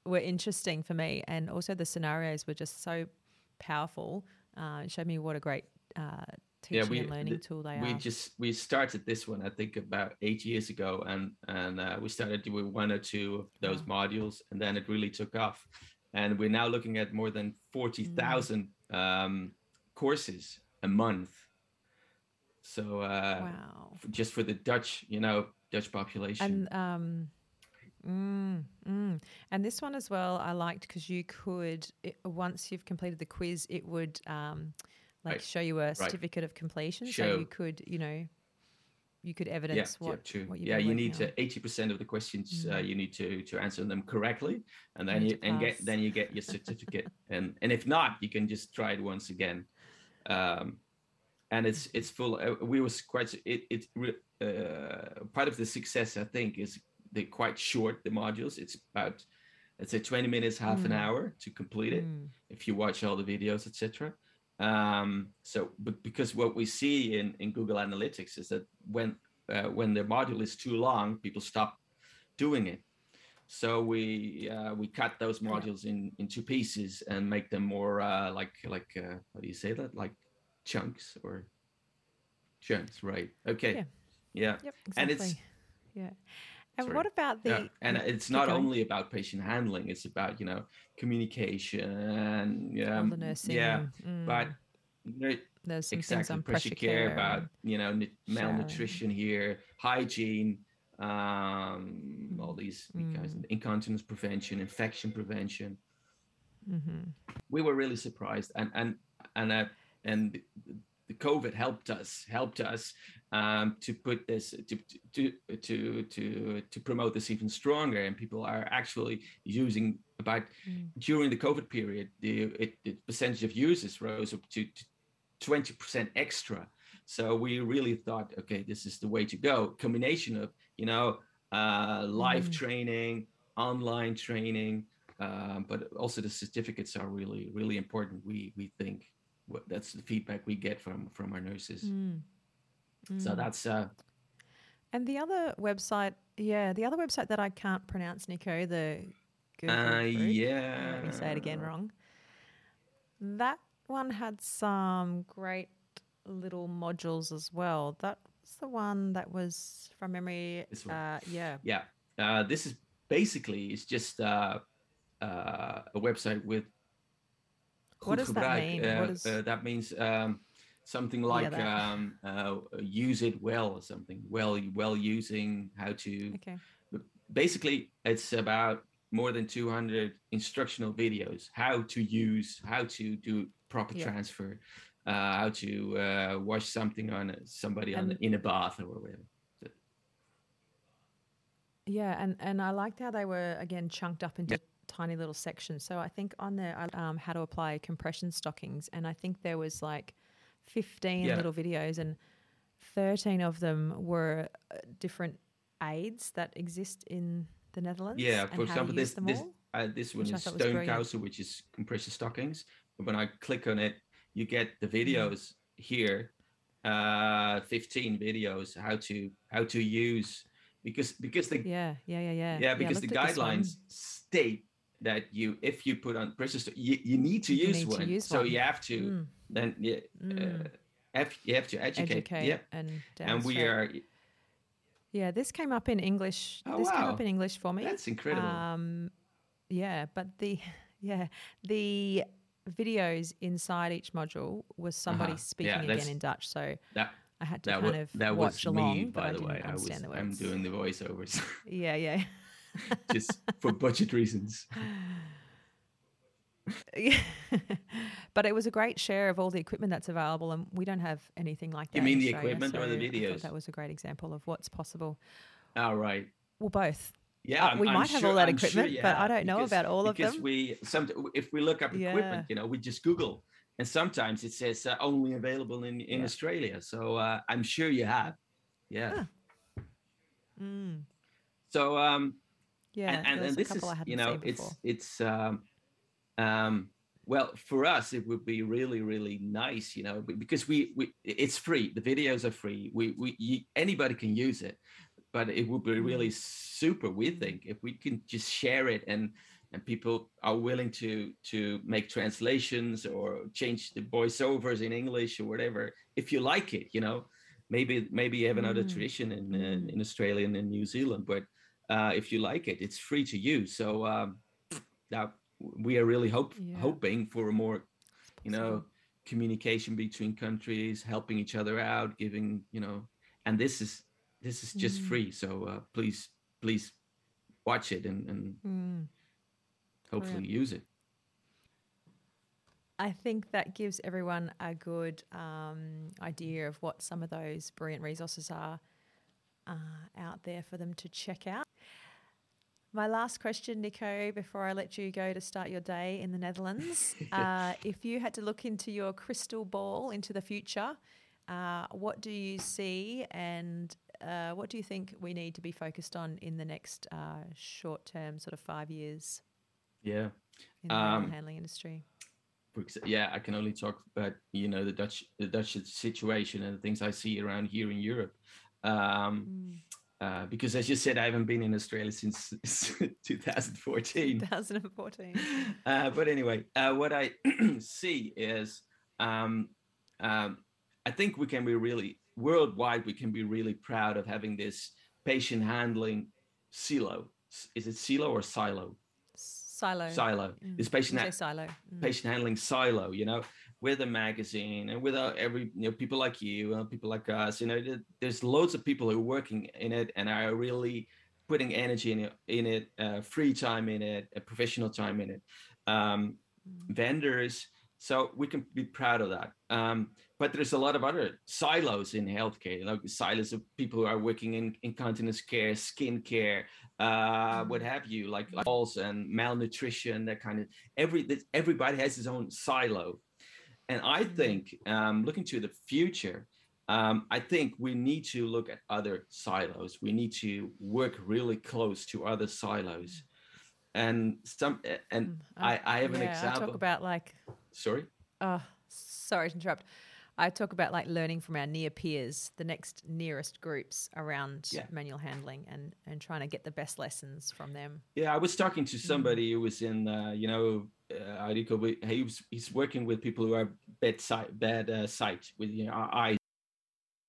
were interesting for me. And also the scenarios were just so powerful. Uh, it showed me what a great uh, Yeah, teaching we- and learning the- tool they we are. just we started this one I think about eight years ago, and and uh, we started doing one or two of those modules, and then it really took off, and we're now looking at more than forty thousand um, courses a month. So uh, wow. f- just for the Dutch, you know, Dutch population. And um, mm, mm. and this one as well, I liked because you could it, once you've completed the quiz, it would um, like Right. show you a certificate of completion, so you could you know you could evidence yeah, what, yeah, what yeah, you need on. to eighty percent of the questions uh, Mm. you need to to answer them correctly, and then need you and get then you get your certificate, (laughs) and and if not, you can just try it once again. Um, and it's it's full. Uh, we was quite it it uh, part of the success I think is they're quite short the modules. It's about let's say twenty minutes, half an Mm. hour to complete it Mm, if you watch all the videos, etc. Um, so, but because what we see in, in Google Analytics is that when uh, when the module is too long, people stop doing it. So we uh, we cut those modules in into pieces and make them more uh, like like uh, how do you say that like chunks or chunks, right? Okay, Yeah. yeah. Yep, And it's- yeah. And Sorry. what about the Yeah, and mm, it's not going. only about patient handling; it's about you know communication and all um, the nursing? yeah, but mm, you know, there's some things exactly on pressure, pressure care, care about you know nu- showering. malnutrition here hygiene um all these guys Mm. incontinence prevention infection prevention Mhm. we were really surprised and and and uh, and the- the covid helped us helped us um to put this to to to to to promote this even stronger and people are actually using about Mm. during the covid period the it, the percentage of users rose up to, to 20% extra so we really thought okay this is the way to go combination of you know uh live Mhm. training online training um, but also the certificates are really really important we we think that's the feedback we get from from our nurses Mm. So Mm. that's uh And the other website, yeah, the other website that I can't pronounce, Nico, the Google uh group, yeah Let me say it again wrong. That one had some great little modules as well. That's the one that was from memory. This one. Uh, yeah. yeah uh this is basically it's just uh uh a website with What does that mean? Uh, What is- uh, that means um something like um uh use it well or something well well using how to Okay. basically it's about more than 200 instructional videos how to use how to do proper Yeah. transfer uh, how to uh, wash something on somebody on And- in a bath or whatever Yeah, and and I liked how they were again chunked up into tiny little sections. So I think on there, um, how to apply compression stockings, and I think there was like fifteen Yeah. little videos, and thirteen of them were uh, different aids that exist in the Netherlands. yeah for example this this uh, this one is steunkousen which is compression stockings but when i click on it you get the Mm-hmm. videos here uh 15 videos how to how to use because because the Yeah, yeah, yeah, yeah. yeah because the this one. guidelines state that you if you put on pressure you, you need to You use need to one use so one. you have to Mm, then yeah mm. uh, have, you have to educate, educate yeah and and we are Yeah, this came up in English. Oh, this came up in English for me. that's incredible Um, yeah, but the (laughs) yeah the videos inside each module was somebody Uh-huh. speaking Yeah, again in Dutch, so that I had to kind wa- of that watch was along, me by the way i was the i'm doing the voiceovers (laughs) Yeah, yeah. (laughs) just for budget reasons. (laughs) but it was a great share of all the equipment that's available, and we don't have anything like that. You mean the Australia, equipment or the I thought videos? That was a great example of what's possible. all right Well, both. Yeah, Uh, I'm- we I'm might have sure- all that I'm sure equipment, you but I don't know because- about all of them. because we some if we look up Yeah. equipment, you know, we just Google, and sometimes it says uh, only available in in Yeah. Australia. So uh, I'm sure you have. Yeah. Ah. Mm. So um, Yeah, and, and, and a this is couple I hadn't you know it's it's um, um, well for us it would be really really nice you know because we we it's free the videos are free we we you, anybody can use it but it would be really super we think if we can just share it and and people are willing to to make translations or change the voiceovers in english or whatever if you like it you know maybe maybe you have another Mm. tradition in Mm. in australia and in new zealand but uh, if you like it it's free to use so um now we are really hope Yeah. hoping for a more you know communication between countries helping each other out giving you know and this is this is just Mm. free so uh, please please watch it and, and Mm. hopefully use it I think that gives everyone a good um, idea of what some of those brilliant resources are uh, out there for them to check out. My last question, Nico, before I let you go to start your day in the Netherlands. (laughs) uh, if you had to look into your crystal ball into the future, uh, what do you see and uh, what do you think we need to be focused on in the next uh, short term, sort of five years? Yeah. In the um, handling industry. Yeah, I can only talk about you know the Dutch the Dutch situation and the things I see around here in Europe. Um, mm uh, because as you said, I haven't been in Australia since (laughs) 2014. 2014. (laughs) Uh, but anyway, uh, what I (clears throat) see is um, um, I think we can be really worldwide. We can be really proud of having this patient handling silo. Is it silo or silo? Silo. Silo. Mm. This patient ha- silo. Mm. Patient handling silo. You know, with a magazine and without every you know people like you and people like us you know there's loads of people who are working in it and are really putting energy in it, in it uh, free time in it uh, professional time in it um, mm. vendors so we can be proud of that um, but there's a lot of other silos in healthcare like silos of people who are working in incontinence care skin care uh, what mm. have you like balls and malnutrition that kind of every everybody has his own silo and I mm-hmm. think, um, looking to the future, um, I think we need to look at other silos. We need to work really close to other silos. And some, and mm, I, I have yeah, an example. I talk about like. Sorry. Oh, sorry to interrupt. I talk about like learning from our near peers, the next nearest groups around yeah. manual handling, and and trying to get the best lessons from them. Yeah, I was talking to mm. somebody who was in, uh, you know, uh, he was he's working with people who are bad sight, bad uh, sight with you know, eyes.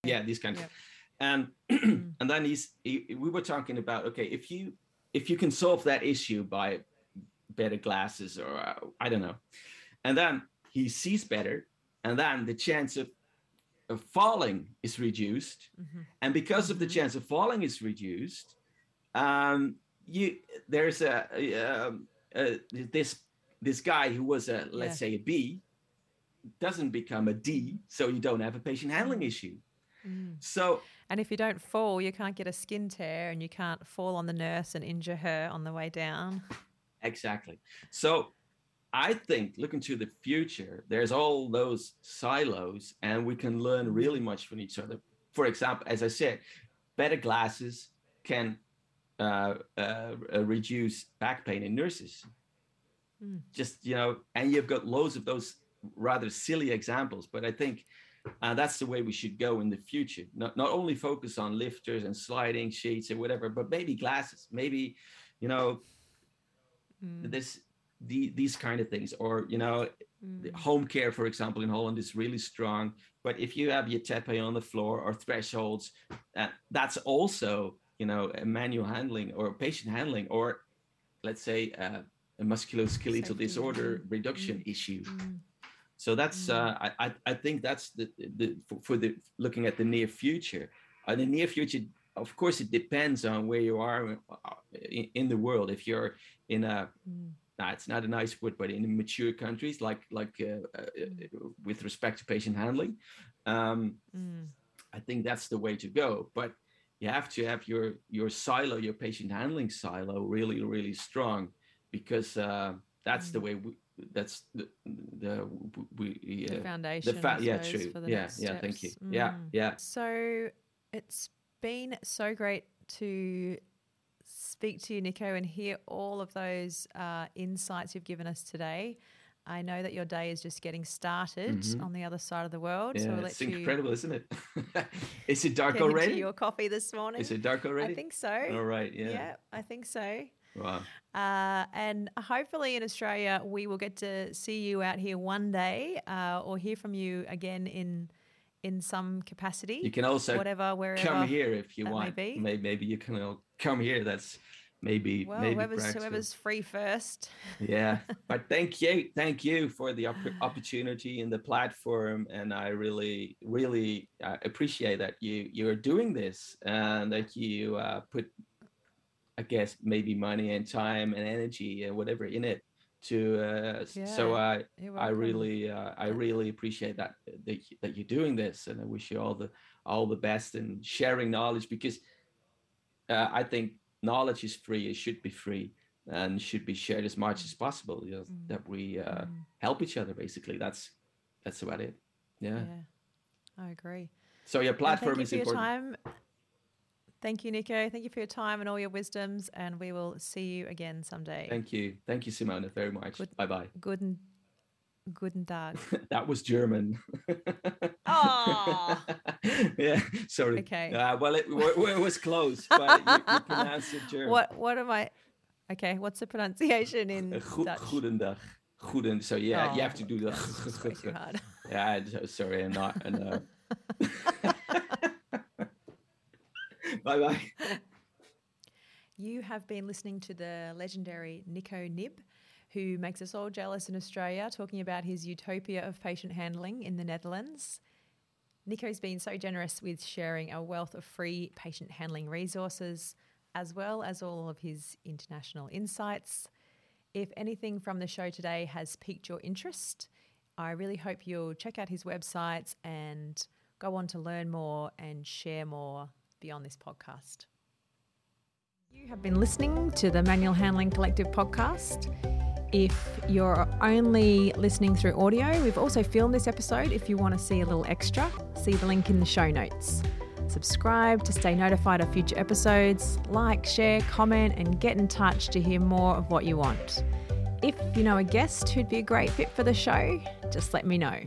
Yeah, these kind yeah. of, and (clears throat) mm. and then he's he, we were talking about okay if you if you can solve that issue by better glasses or uh, I don't know, and then he sees better, and then the chance of, of falling is reduced, mm-hmm. and because of the mm-hmm. chance of falling is reduced, um, you there's a, a, a this this guy who was a let's yeah. say a B doesn't become a D, so you don't have a patient handling mm. issue. Mm. So and if you don't fall, you can't get a skin tear and you can't fall on the nurse and injure her on the way down. Exactly. So I think looking to the future, there's all those silos and we can learn mm. really much from each other. For example, as I said, better glasses can uh, uh, reduce back pain in nurses Mm. Just, you know, and you've got loads of those rather silly examples, but I think uh, that's the way we should go in the future. Not, not only focus on lifters and sliding sheets and whatever, but maybe glasses, maybe, you know, mm. this the, these kind of things or you know mm. home care for example in holland is really strong but if you have your tepe on the floor or thresholds uh, that's also you know manual handling or patient handling or let's say uh, a musculoskeletal disorder reduction mm. issue. Mm. So that's uh, I I think that's the the for, for the looking at the near future. Uh, the near future, of course, it depends on where you are uh, in, in the world. If you're in a mm. nah, it's not a nice word, but in mature countries like like uh, uh, mm. with respect to patient handling, um, mm. I think that's the way to go. But you have to have your your silo, your patient handling silo, really really strong because uh, that's the mm. way we, that's the the we uh, the foundation. The fa- yeah, true. yeah, yeah. Steps. Thank you. Mm. Yeah, yeah. So it's been so great to speak to you, Nico, and hear all of those uh, insights you've given us today. I know that your day is just getting started mm-hmm. on the other side of the world. Yeah, so we'll it's incredible, isn't it? (laughs) is it (laughs) dark already? Your coffee this morning. Is it dark already? I think so. All right. Yeah. Yeah, I think so. Wow. Uh, and hopefully in Australia, we will get to see you out here one day uh, or hear from you again in in some capacity. You can also whatever wherever come here if you want. Maybe. maybe you can come here. That's maybe well, maybe whoever's, whoever's free first. (laughs) yeah, but thank you, thank you for the opportunity and the platform, and I really, really uh, appreciate that you you are doing this and that you uh, put I guess maybe money and time and energy and whatever in it to uh, yeah, so I I really uh, I really appreciate that, that that you're doing this and I wish you all the all the best and sharing knowledge because uh, I think knowledge is free. It should be free and should be shared as much as possible. You know, Mm. That we uh, Mm. help each other. Basically, that's that's about it. Yeah. Yeah, I agree. So your platform thank you is for your important. time. Thank you, Nico. Thank you for your time and all your wisdoms, and we will see you again someday. Thank you. Thank you, Simona, very much. Good- Bye bye. Guten, guten Tag. (laughs) that was German. Aw. (laughs) yeah, sorry. Okay. Uh, well, it, w- it was close, but you, you (laughs) pronounced it German. What what am I? Okay, what's the pronunciation in Uh, goe- Dutch? Goedendag. Goeden. So yeah, you have to Oh, do the. It's way too hard. yeah, sorry, I'm not. And, uh... bye bye. (laughs) You have been listening to the legendary Nico Nib, who makes us all jealous in Australia, talking about his utopia of patient handling in the Netherlands. Nico's been so generous with sharing a wealth of free patient handling resources, as well as all of his international insights. If anything from the show today has piqued your interest, I really hope you'll check out his websites and go on to learn more and share more beyond this podcast. You have been listening to the Manual Handling Collective podcast. If you're only listening through audio, we've also filmed this episode. If you want to see a little extra, see the link in the show notes. Subscribe to stay notified of future episodes, like, share, comment, and get in touch to hear more of what you want. If you know a guest who'd be a great fit for the show, just let me know.